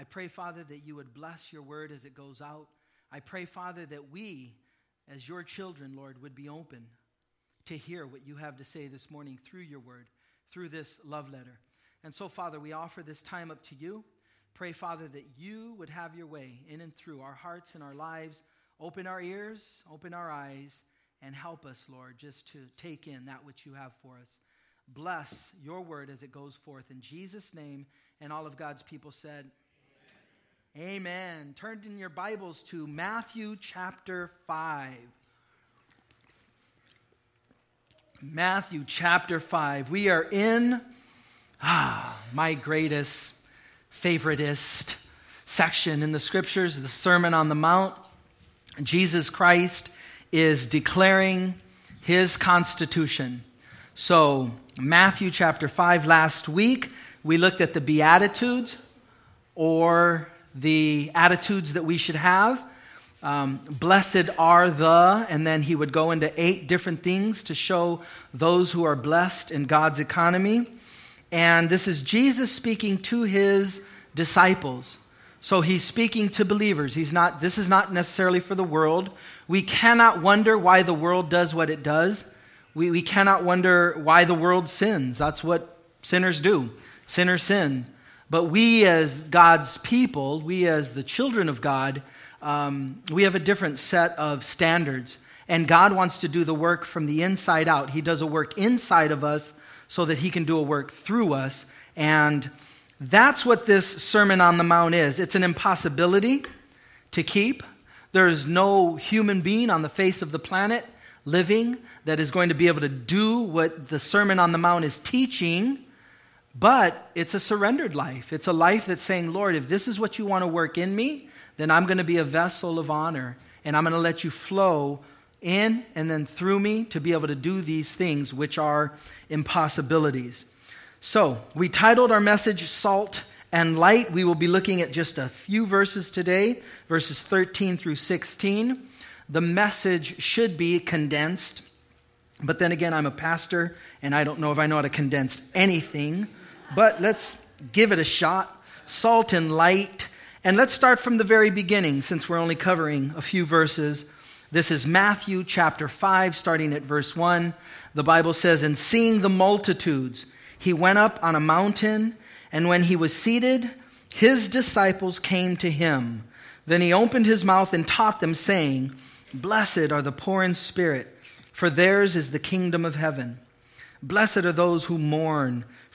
I pray, Father, that you would bless your word as it goes out. I pray, Father, that we, as your children, Lord, would be open to hear what you have to say this morning through your word, through this love letter. And so, Father, we offer this time up to you. Pray, Father, that you would have your way in and through our hearts and our lives. Open our ears, open our eyes, and help us, Lord, just to take in that which you have for us. Bless your word as it goes forth. In Jesus' name, and all of God's people said, Amen. Turn in your Bibles to Matthew chapter 5. Matthew chapter 5. We are in ah, my greatest, favoritist section in the scriptures, the Sermon on the Mount. Jesus Christ is declaring his constitution. So, Matthew chapter 5, last week, we looked at the Beatitudes or the attitudes that we should have. Um, blessed are the, and then he would go into eight different things to show those who are blessed in God's economy. And this is Jesus speaking to his disciples. So he's speaking to believers. He's not, this is not necessarily for the world. We cannot wonder why the world does what it does. We, we cannot wonder why the world sins. That's what sinners do. Sinners sin. But we, as God's people, we, as the children of God, um, we have a different set of standards. And God wants to do the work from the inside out. He does a work inside of us so that He can do a work through us. And that's what this Sermon on the Mount is it's an impossibility to keep. There is no human being on the face of the planet living that is going to be able to do what the Sermon on the Mount is teaching. But it's a surrendered life. It's a life that's saying, Lord, if this is what you want to work in me, then I'm going to be a vessel of honor and I'm going to let you flow in and then through me to be able to do these things, which are impossibilities. So, we titled our message Salt and Light. We will be looking at just a few verses today, verses 13 through 16. The message should be condensed, but then again, I'm a pastor and I don't know if I know how to condense anything, but let's give it a shot. Salt and light. And let's start from the very beginning since we're only covering a few verses. This is Matthew chapter 5, starting at verse 1. The Bible says, And seeing the multitudes, he went up on a mountain, and when he was seated, his disciples came to him. Then he opened his mouth and taught them, saying, Blessed are the poor in spirit, for theirs is the kingdom of heaven. Blessed are those who mourn,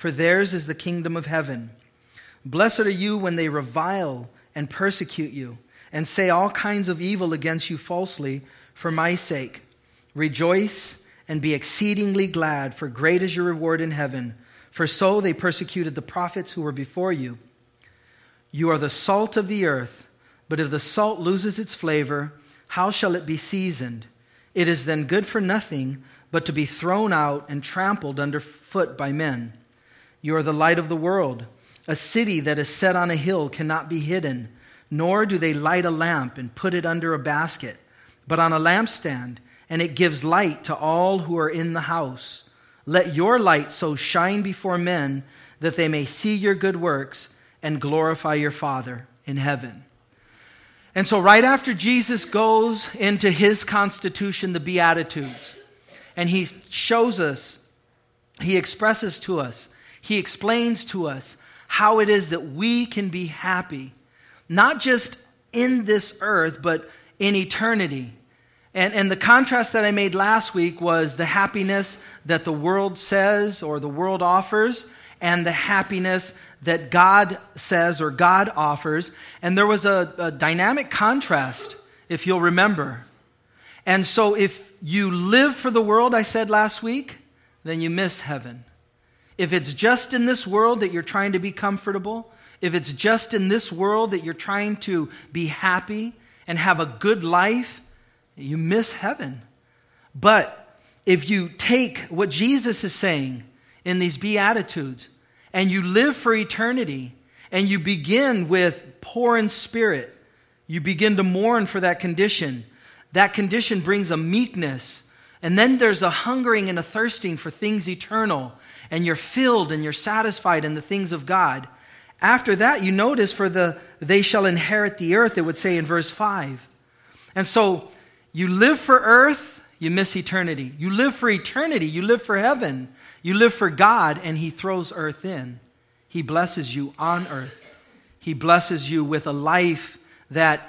for theirs is the kingdom of heaven. Blessed are you when they revile and persecute you, and say all kinds of evil against you falsely for my sake. Rejoice and be exceedingly glad, for great is your reward in heaven. For so they persecuted the prophets who were before you. You are the salt of the earth, but if the salt loses its flavor, how shall it be seasoned? It is then good for nothing but to be thrown out and trampled underfoot by men. You are the light of the world. A city that is set on a hill cannot be hidden, nor do they light a lamp and put it under a basket, but on a lampstand, and it gives light to all who are in the house. Let your light so shine before men that they may see your good works and glorify your Father in heaven. And so, right after Jesus goes into his constitution, the Beatitudes, and he shows us, he expresses to us, he explains to us how it is that we can be happy, not just in this earth, but in eternity. And, and the contrast that I made last week was the happiness that the world says or the world offers, and the happiness that God says or God offers. And there was a, a dynamic contrast, if you'll remember. And so, if you live for the world, I said last week, then you miss heaven. If it's just in this world that you're trying to be comfortable, if it's just in this world that you're trying to be happy and have a good life, you miss heaven. But if you take what Jesus is saying in these Beatitudes and you live for eternity and you begin with poor in spirit, you begin to mourn for that condition. That condition brings a meekness. And then there's a hungering and a thirsting for things eternal. And you're filled and you're satisfied in the things of God. After that, you notice for the they shall inherit the earth, it would say in verse 5. And so you live for earth, you miss eternity. You live for eternity, you live for heaven. You live for God, and He throws earth in. He blesses you on earth. He blesses you with a life that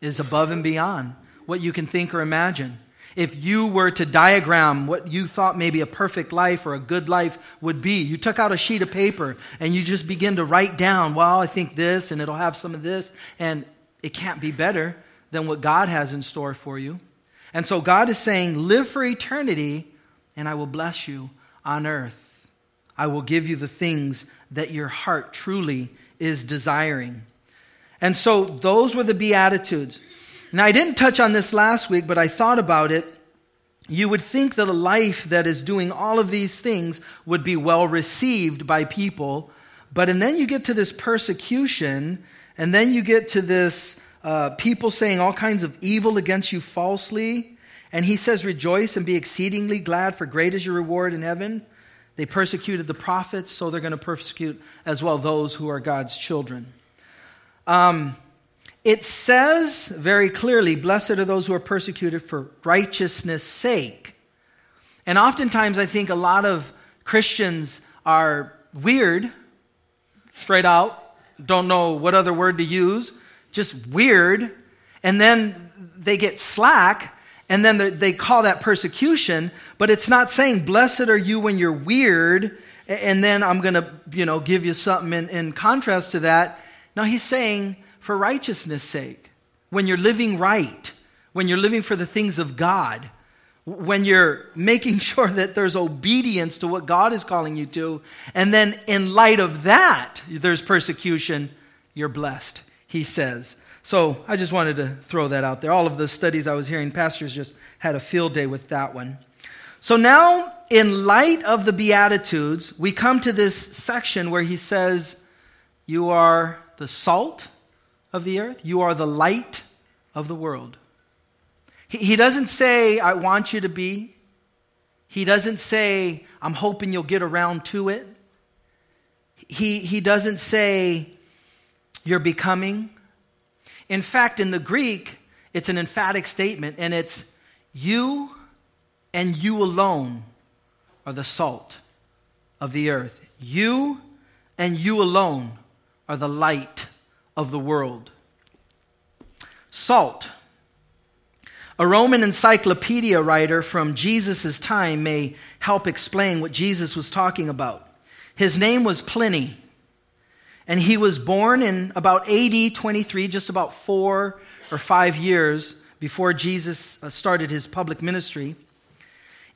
is above and beyond what you can think or imagine. If you were to diagram what you thought maybe a perfect life or a good life would be, you took out a sheet of paper and you just begin to write down, well, I think this, and it'll have some of this, and it can't be better than what God has in store for you. And so God is saying, live for eternity, and I will bless you on earth. I will give you the things that your heart truly is desiring. And so those were the Beatitudes. Now, I didn't touch on this last week, but I thought about it. You would think that a life that is doing all of these things would be well received by people. But and then you get to this persecution, and then you get to this uh, people saying all kinds of evil against you falsely. And he says, Rejoice and be exceedingly glad, for great is your reward in heaven. They persecuted the prophets, so they're going to persecute as well those who are God's children. Um, it says very clearly, Blessed are those who are persecuted for righteousness' sake. And oftentimes, I think a lot of Christians are weird, straight out, don't know what other word to use, just weird, and then they get slack, and then they call that persecution, but it's not saying, Blessed are you when you're weird, and then I'm going to, you know, give you something in, in contrast to that. No, he's saying, for righteousness' sake, when you're living right, when you're living for the things of God, when you're making sure that there's obedience to what God is calling you to, and then in light of that, there's persecution, you're blessed, he says. So I just wanted to throw that out there. All of the studies I was hearing, pastors just had a field day with that one. So now, in light of the Beatitudes, we come to this section where he says, You are the salt of the earth, you are the light of the world. He, he doesn't say, I want you to be. He doesn't say, I'm hoping you'll get around to it. He, he doesn't say, You're becoming. In fact, in the Greek, it's an emphatic statement, and it's, You and you alone are the salt of the earth. You and you alone are the light of the world. Salt. A Roman encyclopedia writer from Jesus' time may help explain what Jesus was talking about. His name was Pliny, and he was born in about AD 23, just about four or five years before Jesus uh, started his public ministry.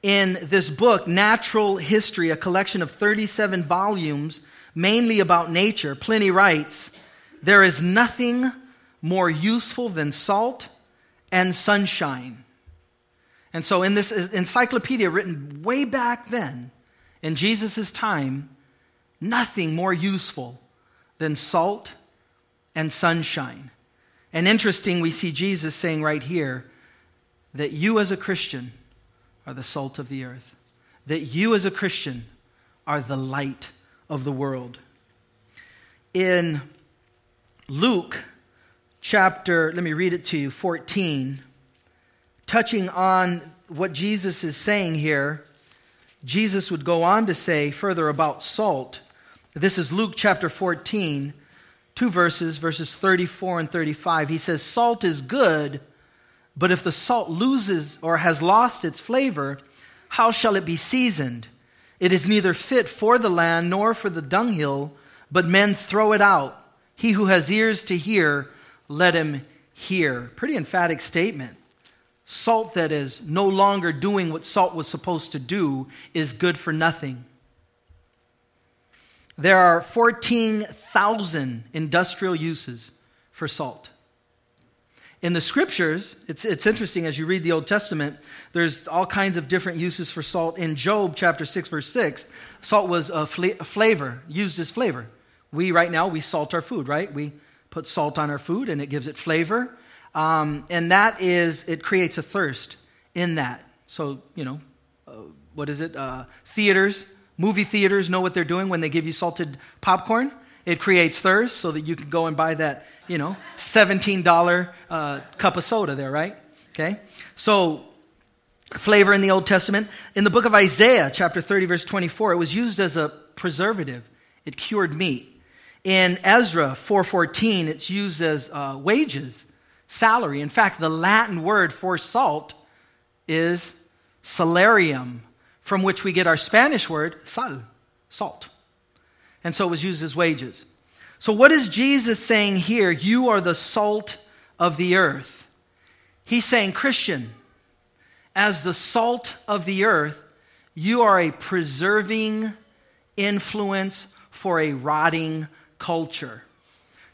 In this book, Natural History, a collection of 37 volumes, mainly about nature, Pliny writes there is nothing more useful than salt and sunshine. And so, in this encyclopedia written way back then, in Jesus' time, nothing more useful than salt and sunshine. And interesting, we see Jesus saying right here that you as a Christian are the salt of the earth, that you as a Christian are the light of the world. In Luke chapter, let me read it to you, 14, touching on what Jesus is saying here, Jesus would go on to say further about salt. This is Luke chapter 14, two verses, verses 34 and 35. He says, Salt is good, but if the salt loses or has lost its flavor, how shall it be seasoned? It is neither fit for the land nor for the dunghill, but men throw it out. He who has ears to hear, let him hear. Pretty emphatic statement. Salt that is no longer doing what salt was supposed to do is good for nothing. there are 14,000 industrial uses for salt. In the scriptures, it's, it's interesting as you read the Old Testament, there's all kinds of different uses for salt. In Job chapter 6, verse 6, salt was a, fla- a flavor, used as flavor. We, right now, we salt our food, right? We put salt on our food and it gives it flavor. Um, and that is, it creates a thirst in that. So, you know, uh, what is it? Uh, theaters, movie theaters know what they're doing when they give you salted popcorn. It creates thirst so that you can go and buy that, you know, $17 uh, cup of soda there, right? Okay? So, flavor in the Old Testament. In the book of Isaiah, chapter 30, verse 24, it was used as a preservative. It cured meat. In Ezra 4.14, it's used as uh, wages, salary. In fact, the Latin word for salt is salarium, from which we get our Spanish word sal, salt. And so it was used as wages. So, what is Jesus saying here? You are the salt of the earth. He's saying, Christian, as the salt of the earth, you are a preserving influence for a rotting culture.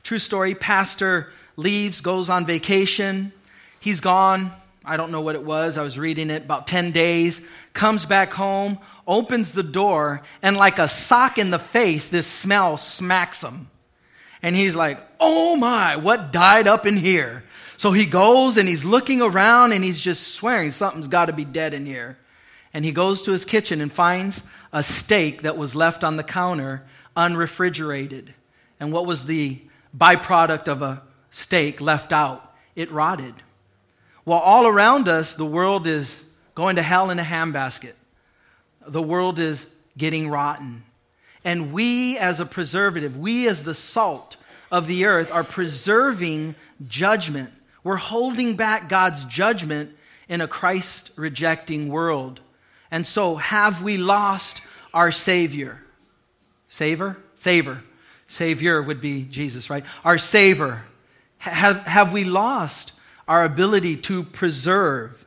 True story pastor leaves, goes on vacation. He's gone. I don't know what it was. I was reading it about 10 days. Comes back home, opens the door, and like a sock in the face, this smell smacks him. And he's like, Oh my, what died up in here? So he goes and he's looking around and he's just swearing something's got to be dead in here. And he goes to his kitchen and finds a steak that was left on the counter unrefrigerated. And what was the byproduct of a steak left out? It rotted. While all around us, the world is going to hell in a handbasket. The world is getting rotten. And we, as a preservative, we, as the salt of the earth, are preserving judgment. We're holding back God's judgment in a Christ rejecting world. And so, have we lost our Savior? Savior? Savior. Savior would be Jesus, right? Our Savior. Have, have we lost our ability to preserve?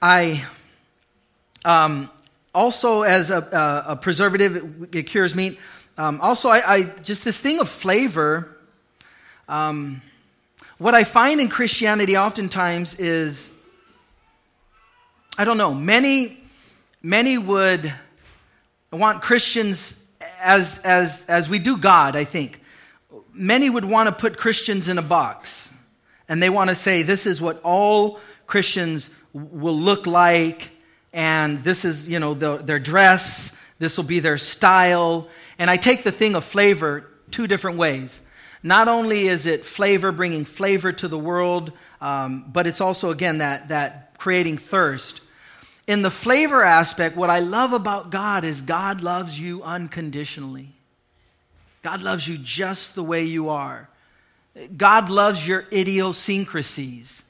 I um, also, as a, a, preservative, it cures meat. Um, also, I, I, just this thing of flavor. Um, what I find in Christianity oftentimes is, I don't know, many many would want Christians as, as, as we do God, I think. Many would want to put Christians in a box. And they want to say, this is what all Christians will look like. And this is, you know, the, their dress. This will be their style. And I take the thing of flavor two different ways. Not only is it flavor, bringing flavor to the world, um, but it's also, again, that, that creating thirst in the flavor aspect, what I love about God is God loves you unconditionally. God loves you just the way you are. God loves your idiosyncrasies.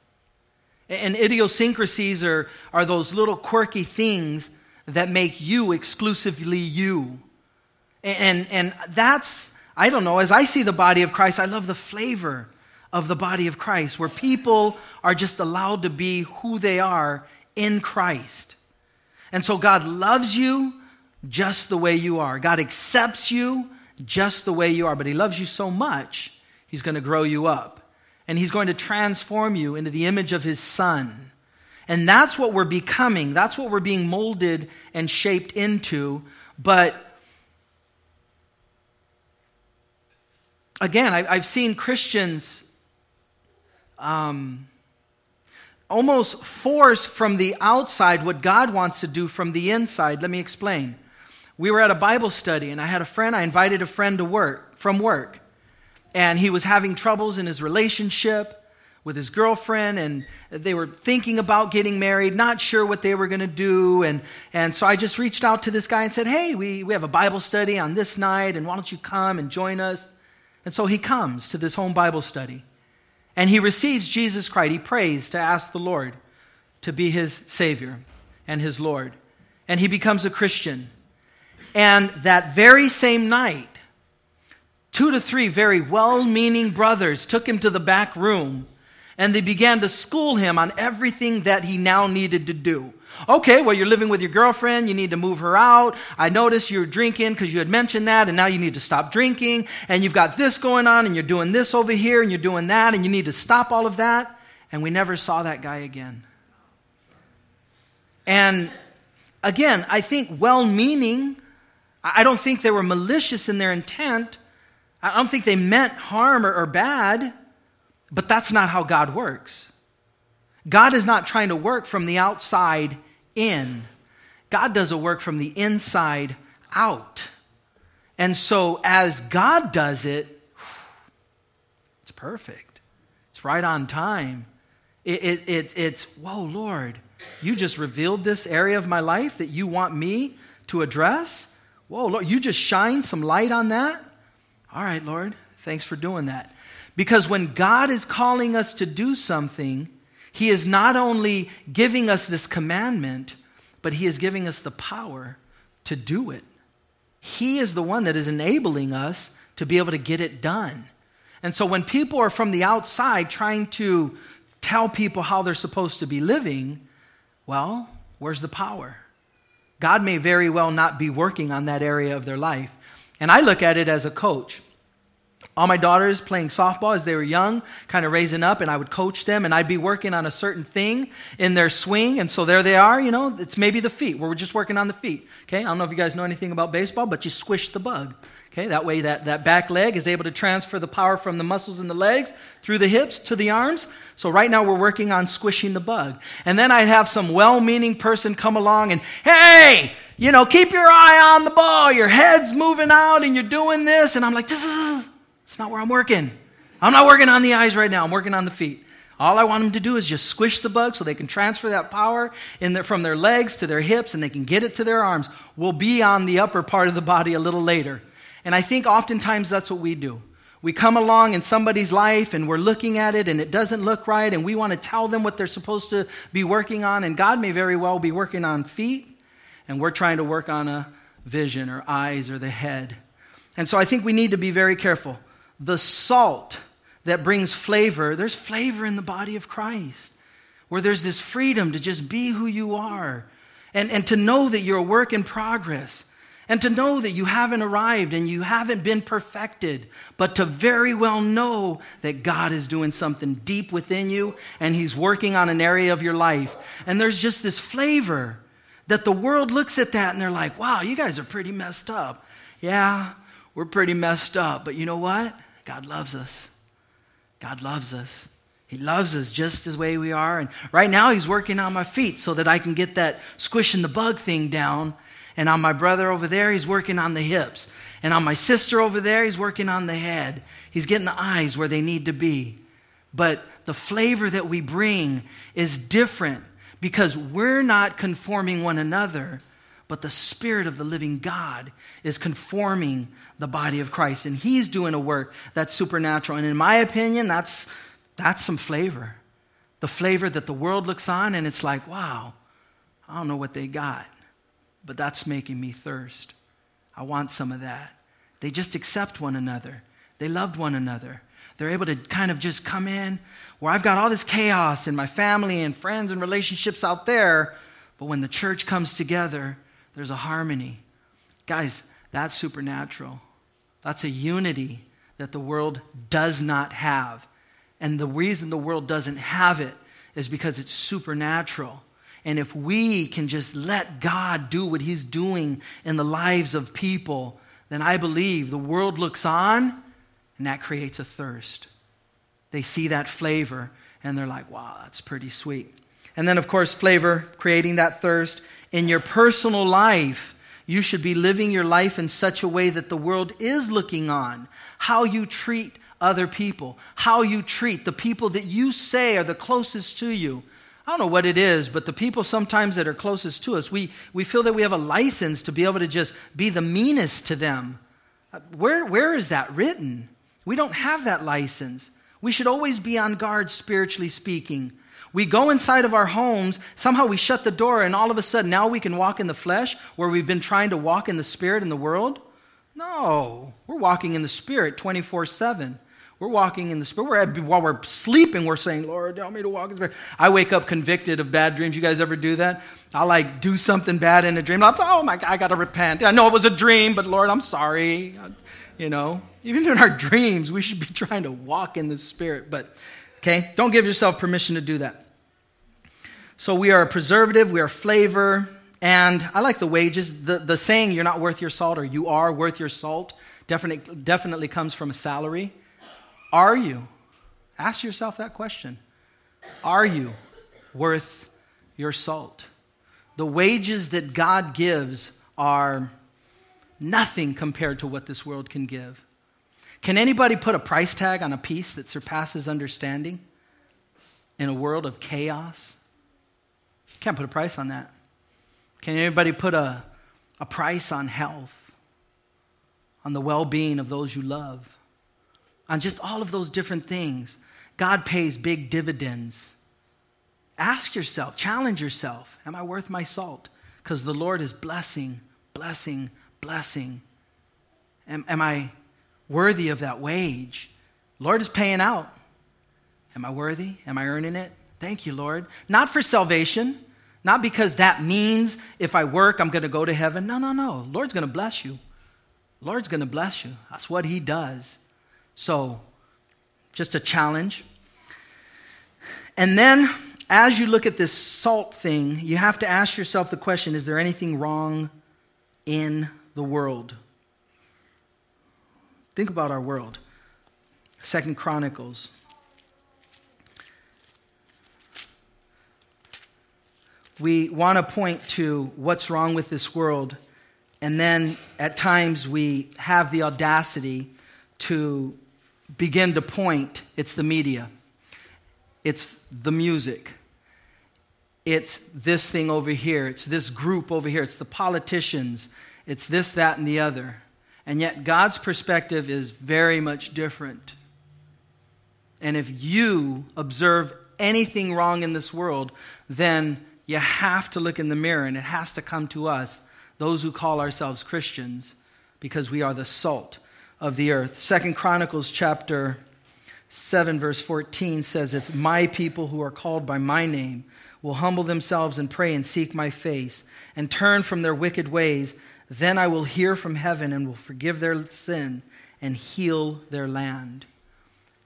And idiosyncrasies are, are those little quirky things that make you exclusively you. And, and that's, I don't know, as I see the body of Christ, I love the flavor of the body of Christ, where people are just allowed to be who they are in Christ. And so God loves you just the way you are. God accepts you just the way you are, but He loves you so much, He's going to grow you up. And He's going to transform you into the image of His Son. And that's what we're becoming. That's what we're being molded and shaped into. But again, I've seen Christians um, almost force from the outside what God wants to do from the inside. Let me explain. We were at a Bible study, and I had a friend, I invited a friend to work from work. And he was having troubles in his relationship with his girlfriend, and they were thinking about getting married, not sure what they were going to do. And, and so I just reached out to this guy and said, Hey, we, we have a Bible study on this night, and why don't you come and join us? And so he comes to this home Bible study and he receives Jesus Christ. He prays to ask the Lord to be his Savior and his Lord. And he becomes a Christian. And that very same night, two to three very well meaning brothers took him to the back room and they began to school him on everything that he now needed to do. Okay, well, you're living with your girlfriend. You need to move her out. I noticed you're drinking because you had mentioned that, and now you need to stop drinking. And you've got this going on, and you're doing this over here, and you're doing that, and you need to stop all of that. And we never saw that guy again. And again, I think well meaning, I don't think they were malicious in their intent. I don't think they meant harm or, or bad, but that's not how God works. God is not trying to work from the outside in, God does a work from the inside out. And so, as God does it, it's perfect. It's right on time. It, it, it, it's, whoa, Lord, you just revealed this area of my life that you want me to address. Whoa, Lord, you just shine some light on that. All right, Lord, thanks for doing that. Because when God is calling us to do something, He is not only giving us this commandment, but He is giving us the power to do it. He is the one that is enabling us to be able to get it done. And so when people are from the outside trying to tell people how they're supposed to be living, well, where's the power? God may very well not be working on that area of their life. And I look at it as a coach. All my daughters playing softball as they were young, kind of raising up, and I would coach them, and I'd be working on a certain thing in their swing. And so there they are, you know, it's maybe the feet, we're just working on the feet. Okay, I don't know if you guys know anything about baseball, but you squish the bug. Okay, that way that, that back leg is able to transfer the power from the muscles in the legs through the hips to the arms. So right now we're working on squishing the bug. And then I'd have some well-meaning person come along and, hey, you know, keep your eye on the ball. Your head's moving out and you're doing this. And I'm like, this is, it's not where I'm working. I'm not working on the eyes right now. I'm working on the feet. All I want them to do is just squish the bug so they can transfer that power their, from their legs to their hips and they can get it to their arms. We'll be on the upper part of the body a little later. And I think oftentimes that's what we do. We come along in somebody's life and we're looking at it and it doesn't look right and we want to tell them what they're supposed to be working on. And God may very well be working on feet and we're trying to work on a vision or eyes or the head. And so I think we need to be very careful. The salt that brings flavor, there's flavor in the body of Christ where there's this freedom to just be who you are and, and to know that you're a work in progress and to know that you haven't arrived and you haven't been perfected, but to very well know that God is doing something deep within you and He's working on an area of your life. And there's just this flavor that the world looks at that and they're like, wow, you guys are pretty messed up. Yeah, we're pretty messed up, but you know what? God loves us. God loves us. He loves us just as way we are. And right now, He's working on my feet so that I can get that squishing the bug thing down and on my brother over there, he's working on the hips. And on my sister over there, he's working on the head. He's getting the eyes where they need to be. But the flavor that we bring is different because we're not conforming one another, but the Spirit of the living God is conforming the body of Christ. And He's doing a work that's supernatural. And in my opinion, that's, that's some flavor. The flavor that the world looks on and it's like, wow, I don't know what they got but that's making me thirst. I want some of that. They just accept one another, they loved one another. They're able to kind of just come in where I've got all this chaos in my family and friends and relationships out there, but when the church comes together, there's a harmony. Guys, that's supernatural. That's a unity that the world does not have. And the reason the world doesn't have it is because it's supernatural. And if we can just let God do what He's doing in the lives of people, then I believe the world looks on and that creates a thirst. They see that flavor and they're like, wow, that's pretty sweet. And then, of course, flavor, creating that thirst. In your personal life, you should be living your life in such a way that the world is looking on. How you treat other people, how you treat the people that you say are the closest to you. I don't know what it is, but the people sometimes that are closest to us, we, we feel that we have a license to be able to just be the meanest to them. Uh, where, where is that written? We don't have that license. We should always be on guard, spiritually speaking. We go inside of our homes, somehow we shut the door, and all of a sudden now we can walk in the flesh where we've been trying to walk in the spirit in the world? No, we're walking in the spirit 24 7. We're walking in the Spirit. We're, while we're sleeping, we're saying, Lord, help me to walk in the Spirit. I wake up convicted of bad dreams. You guys ever do that? I like do something bad in a dream. I'm, oh my God, I got to repent. I know it was a dream, but Lord, I'm sorry. You know, even in our dreams, we should be trying to walk in the Spirit. But, okay, don't give yourself permission to do that. So we are a preservative, we are flavor, and I like the wages. The, the saying, you're not worth your salt, or you are worth your salt, definitely, definitely comes from a salary. Are you? Ask yourself that question. Are you worth your salt? The wages that God gives are nothing compared to what this world can give. Can anybody put a price tag on a peace that surpasses understanding in a world of chaos? Can't put a price on that. Can anybody put a, a price on health, on the well being of those you love, on just all of those different things? God pays big dividends. Ask yourself, challenge yourself Am I worth my salt? Because the Lord is blessing, blessing, blessing. Am, am I worthy of that wage? Lord is paying out. Am I worthy? Am I earning it? Thank you, Lord. Not for salvation, not because that means if I work, I'm going to go to heaven. No, no, no. Lord's going to bless you. Lord's going to bless you. That's what He does. So, just a challenge. And then, as you look at this salt thing, you have to ask yourself the question is there anything wrong in the world? Think about our world. Second Chronicles. We want to point to what's wrong with this world, and then at times we have the audacity to begin to point. It's the media, it's the music, it's this thing over here, it's this group over here, it's the politicians, it's this, that, and the other. And yet God's perspective is very much different. And if you observe anything wrong in this world, then you have to look in the mirror and it has to come to us, those who call ourselves Christians, because we are the salt of the earth. Second Chronicles chapter 7 verse 14 says if my people who are called by my name will humble themselves and pray and seek my face and turn from their wicked ways then I will hear from heaven and will forgive their sin and heal their land.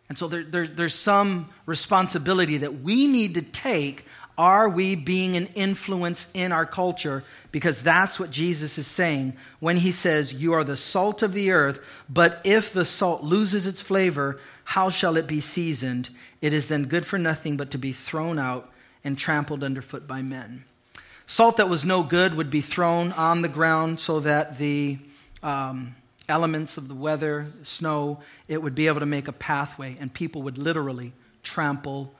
And so there, there, there's some responsibility that we need to take are we being an influence in our culture? Because that's what Jesus is saying when he says, You are the salt of the earth, but if the salt loses its flavor, how shall it be seasoned? It is then good for nothing but to be thrown out and trampled underfoot by men. Salt that was no good would be thrown on the ground so that the um, elements of the weather, snow, it would be able to make a pathway, and people would literally trample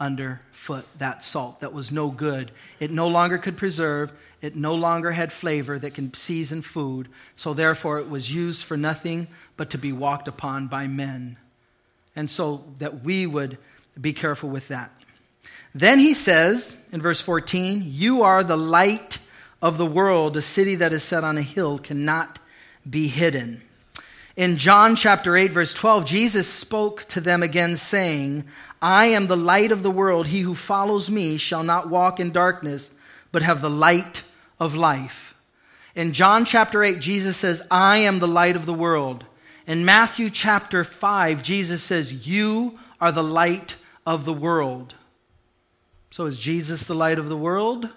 underfoot that salt that was no good. It no longer could preserve, it no longer had flavor that can season food, so therefore it was used for nothing but to be walked upon by men. And so that we would be careful with that. Then he says in verse 14, You are the light of the world. A city that is set on a hill cannot be hidden. In John chapter 8, verse 12, Jesus spoke to them again, saying, I am the light of the world. He who follows me shall not walk in darkness, but have the light of life. In John chapter 8, Jesus says, I am the light of the world. In Matthew chapter 5, Jesus says, You are the light of the world. So is Jesus the light of the world,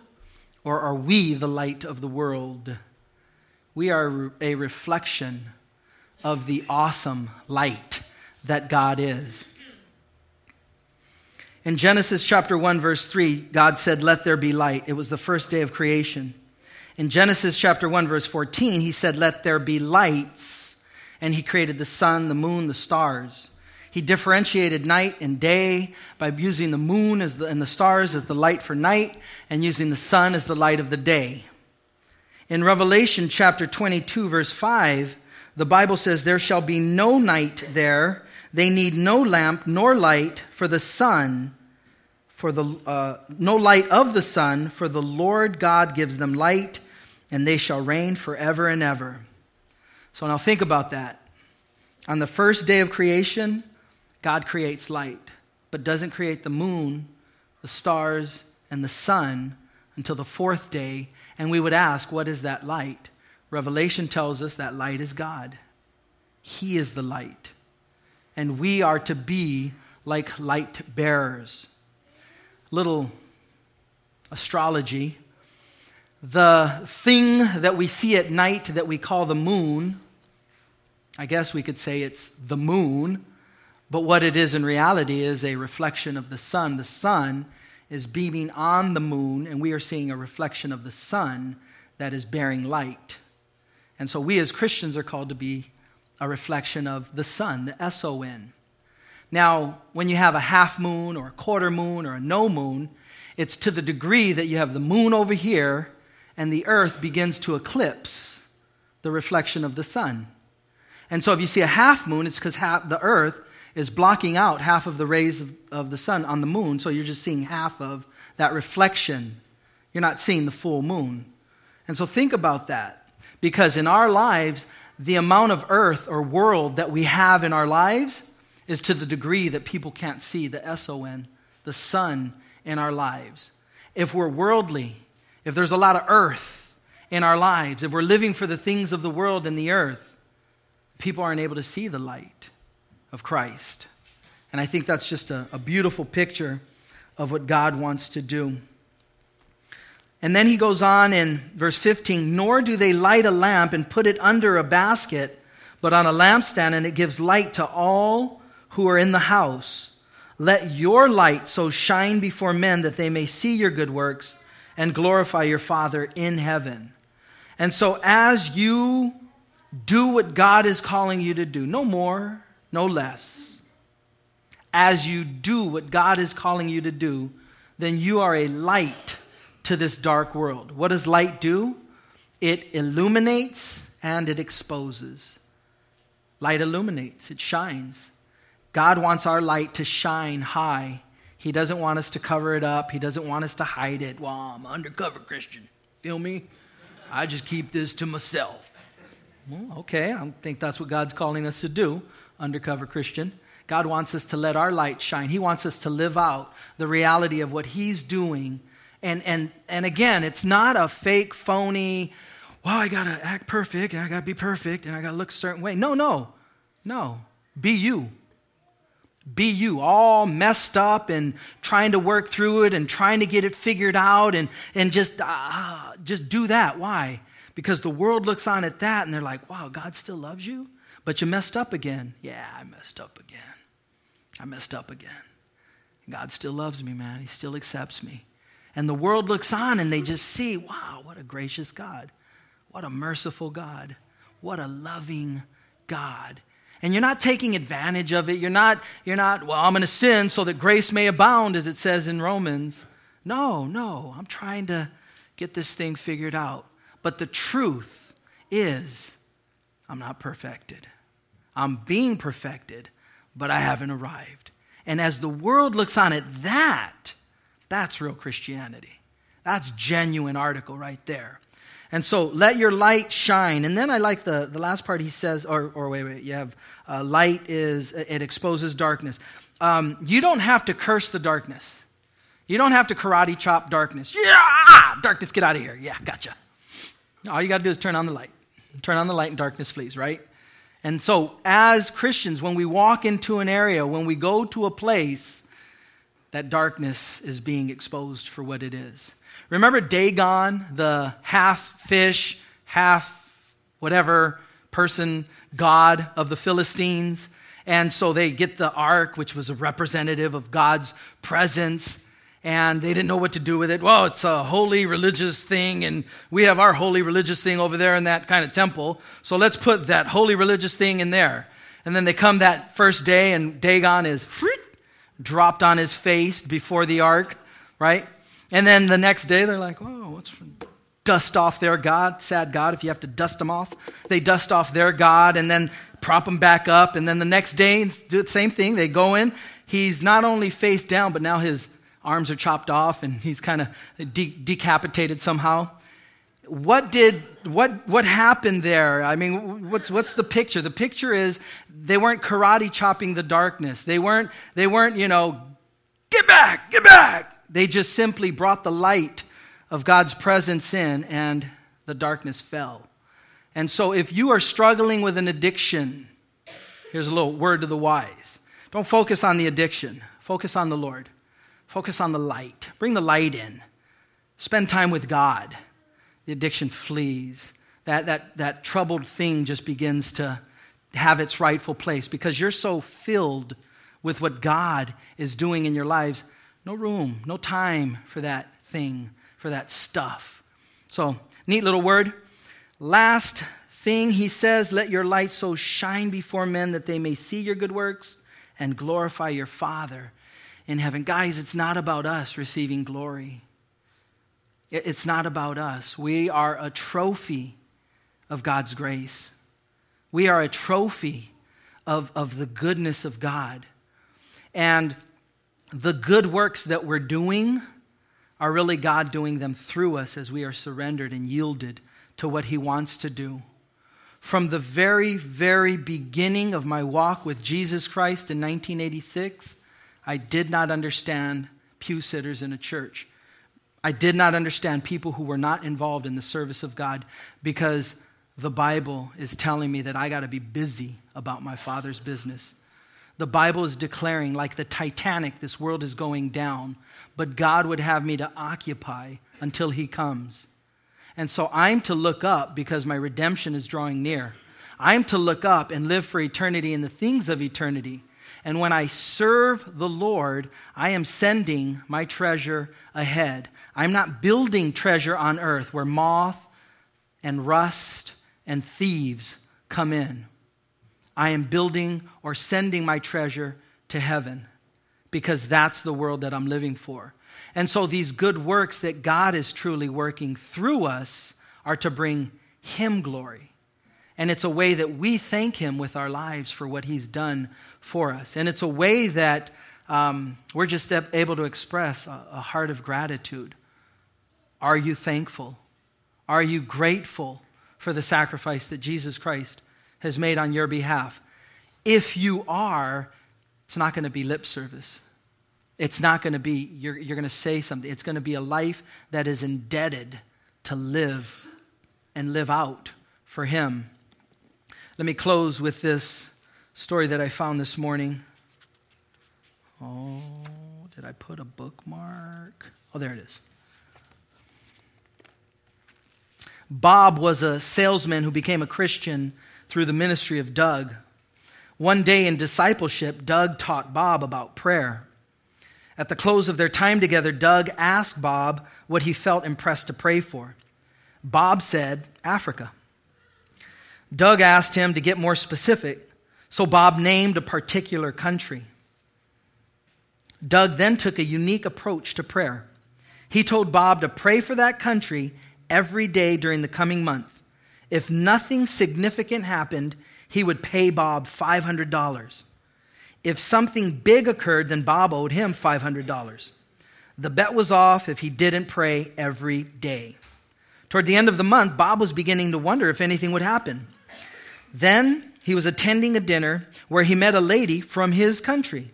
or are we the light of the world? We are a reflection of the awesome light that God is. In Genesis chapter 1 verse 3, God said, "Let there be light." It was the first day of creation. In Genesis chapter 1 verse 14, he said, "Let there be lights." And he created the sun, the moon, the stars. He differentiated night and day by using the moon the, and the stars as the light for night and using the sun as the light of the day. In Revelation chapter 22 verse 5, the Bible says, There shall be no night there. They need no lamp nor light for the sun, for the uh, no light of the sun, for the Lord God gives them light, and they shall reign forever and ever. So now think about that. On the first day of creation, God creates light, but doesn't create the moon, the stars, and the sun until the fourth day. And we would ask, what is that light? Revelation tells us that light is God. He is the light. And we are to be like light bearers. Little astrology. The thing that we see at night that we call the moon, I guess we could say it's the moon, but what it is in reality is a reflection of the sun. The sun is beaming on the moon, and we are seeing a reflection of the sun that is bearing light. And so we as Christians are called to be a reflection of the sun, the S O N. Now, when you have a half moon or a quarter moon or a no moon, it's to the degree that you have the moon over here and the earth begins to eclipse the reflection of the sun. And so if you see a half moon, it's because the earth is blocking out half of the rays of, of the sun on the moon, so you're just seeing half of that reflection. You're not seeing the full moon. And so think about that. Because in our lives, the amount of earth or world that we have in our lives is to the degree that people can't see the S O N, the sun in our lives. If we're worldly, if there's a lot of earth in our lives, if we're living for the things of the world and the earth, people aren't able to see the light of Christ. And I think that's just a, a beautiful picture of what God wants to do. And then he goes on in verse 15 Nor do they light a lamp and put it under a basket, but on a lampstand, and it gives light to all who are in the house. Let your light so shine before men that they may see your good works and glorify your Father in heaven. And so, as you do what God is calling you to do, no more, no less. As you do what God is calling you to do, then you are a light to this dark world. What does light do? It illuminates and it exposes. Light illuminates, it shines. God wants our light to shine high. He doesn't want us to cover it up, He doesn't want us to hide it. Well, I'm an undercover Christian. Feel me? I just keep this to myself. Well, okay, I think that's what God's calling us to do undercover Christian. God wants us to let our light shine. He wants us to live out the reality of what He's doing. And, and, and again, it's not a fake, phony, well, I got to act perfect and I got to be perfect and I got to look a certain way. No, no, no. Be you. Be you, all messed up and trying to work through it and trying to get it figured out and, and just, uh, just do that. Why? Because the world looks on at that and they're like, wow, God still loves you? But you messed up again. Yeah, I messed up again. I messed up again. God still loves me, man. He still accepts me. And the world looks on and they just see, wow, what a gracious God. What a merciful God. What a loving God. And you're not taking advantage of it. You're not, you're not, well, I'm going to sin so that grace may abound, as it says in Romans. No, no. I'm trying to get this thing figured out. But the truth is, I'm not perfected. I'm being perfected, but I haven't arrived. And as the world looks on at that, that's real Christianity. That's genuine article right there. And so let your light shine. And then I like the, the last part he says, or, or wait, wait, you have uh, light is, it exposes darkness. Um, you don't have to curse the darkness. You don't have to karate chop darkness. Yeah, darkness, get out of here. Yeah, gotcha. All you got to do is turn on the light. Turn on the light and darkness flees, right? And so, as Christians, when we walk into an area, when we go to a place, that darkness is being exposed for what it is. Remember Dagon, the half fish, half whatever person god of the Philistines? And so they get the ark, which was a representative of God's presence and they didn't know what to do with it. Well, it's a holy religious thing, and we have our holy religious thing over there in that kind of temple. So let's put that holy religious thing in there. And then they come that first day, and Dagon is dropped on his face before the ark, right? And then the next day, they're like, "Oh, what's dust off their God, sad God, if you have to dust them off. They dust off their God and then prop them back up. And then the next day, do the same thing. They go in. He's not only face down, but now his arms are chopped off and he's kind of de- decapitated somehow. what did what what happened there? I mean, what's what's the picture? The picture is they weren't karate chopping the darkness. They weren't they weren't, you know, get back, get back. They just simply brought the light of God's presence in and the darkness fell. And so if you are struggling with an addiction, here's a little word to the wise. Don't focus on the addiction. Focus on the Lord. Focus on the light. Bring the light in. Spend time with God the addiction flees. That, that, that troubled thing just begins to have its rightful place because you're so filled with what God is doing in your lives. No room, no time for that thing, for that stuff. So, neat little word. Last thing he says, let your light so shine before men that they may see your good works and glorify your Father in heaven. Guys, it's not about us receiving glory. It's not about us. We are a trophy of God's grace. We are a trophy of, of the goodness of God. And the good works that we're doing are really God doing them through us as we are surrendered and yielded to what He wants to do. From the very, very beginning of my walk with Jesus Christ in 1986, I did not understand pew sitters in a church. I did not understand people who were not involved in the service of God because the Bible is telling me that I got to be busy about my Father's business. The Bible is declaring, like the Titanic, this world is going down, but God would have me to occupy until He comes. And so I'm to look up because my redemption is drawing near. I'm to look up and live for eternity in the things of eternity. And when I serve the Lord, I am sending my treasure ahead. I'm not building treasure on earth where moth and rust and thieves come in. I am building or sending my treasure to heaven because that's the world that I'm living for. And so these good works that God is truly working through us are to bring Him glory. And it's a way that we thank Him with our lives for what He's done for us. And it's a way that um, we're just able to express a, a heart of gratitude. Are you thankful? Are you grateful for the sacrifice that Jesus Christ has made on your behalf? If you are, it's not going to be lip service. It's not going to be, you're, you're going to say something. It's going to be a life that is indebted to live and live out for Him. Let me close with this story that I found this morning. Oh, did I put a bookmark? Oh, there it is. Bob was a salesman who became a Christian through the ministry of Doug. One day in discipleship, Doug taught Bob about prayer. At the close of their time together, Doug asked Bob what he felt impressed to pray for. Bob said, Africa. Doug asked him to get more specific, so Bob named a particular country. Doug then took a unique approach to prayer. He told Bob to pray for that country every day during the coming month. If nothing significant happened, he would pay Bob $500. If something big occurred, then Bob owed him $500. The bet was off if he didn't pray every day. Toward the end of the month, Bob was beginning to wonder if anything would happen. Then he was attending a dinner where he met a lady from his country.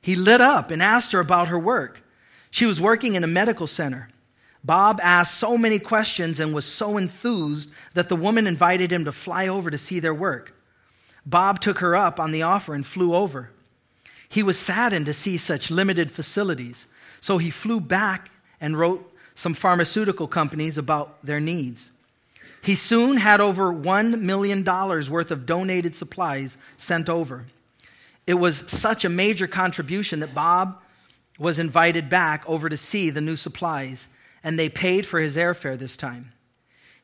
He lit up and asked her about her work. She was working in a medical center. Bob asked so many questions and was so enthused that the woman invited him to fly over to see their work. Bob took her up on the offer and flew over. He was saddened to see such limited facilities, so he flew back and wrote some pharmaceutical companies about their needs. He soon had over $1 million worth of donated supplies sent over. It was such a major contribution that Bob was invited back over to see the new supplies and they paid for his airfare this time.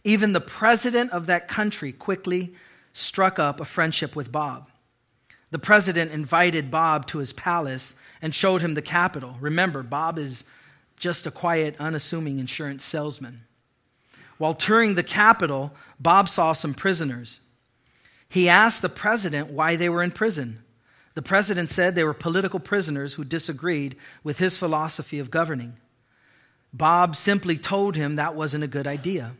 Even the president of that country quickly struck up a friendship with Bob. The president invited Bob to his palace and showed him the capital. Remember, Bob is just a quiet, unassuming insurance salesman. While touring the capital, Bob saw some prisoners. He asked the president why they were in prison. The president said they were political prisoners who disagreed with his philosophy of governing. Bob simply told him that wasn't a good idea.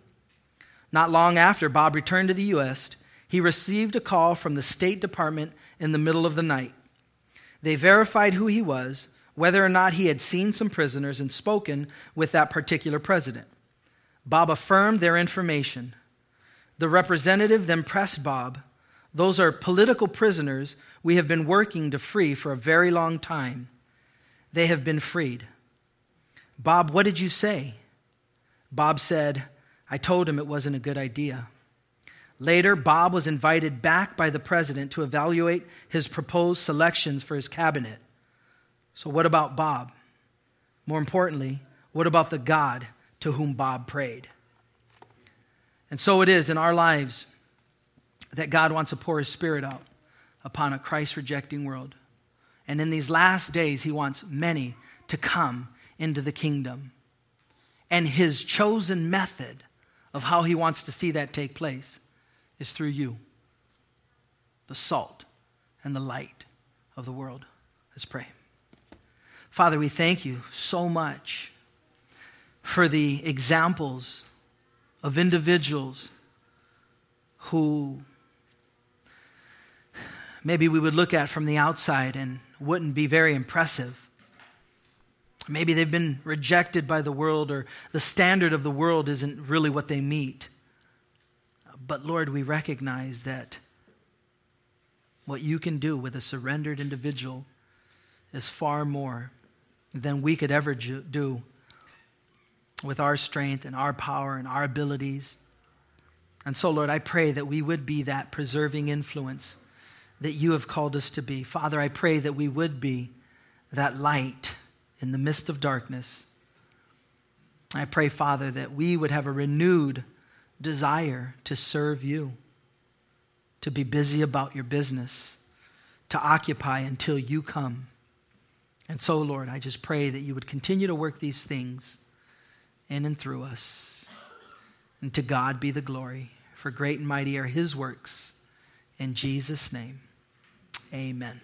Not long after Bob returned to the U.S., he received a call from the State Department in the middle of the night. They verified who he was, whether or not he had seen some prisoners and spoken with that particular president. Bob affirmed their information. The representative then pressed Bob. Those are political prisoners we have been working to free for a very long time. They have been freed. Bob, what did you say? Bob said, I told him it wasn't a good idea. Later, Bob was invited back by the president to evaluate his proposed selections for his cabinet. So, what about Bob? More importantly, what about the God to whom Bob prayed? And so it is in our lives that God wants to pour his spirit out upon a Christ rejecting world. And in these last days, he wants many to come into the kingdom. And his chosen method of how he wants to see that take place is through you, the salt and the light of the world. Let's pray. Father, we thank you so much for the examples of individuals who maybe we would look at from the outside and wouldn't be very impressive. Maybe they've been rejected by the world, or the standard of the world isn't really what they meet. But Lord, we recognize that what you can do with a surrendered individual is far more than we could ever do with our strength and our power and our abilities. And so, Lord, I pray that we would be that preserving influence that you have called us to be. Father, I pray that we would be that light in the midst of darkness. I pray, Father, that we would have a renewed desire to serve you, to be busy about your business, to occupy until you come. And so, Lord, I just pray that you would continue to work these things in and through us. And to God be the glory, for great and mighty are his works. In Jesus' name, amen.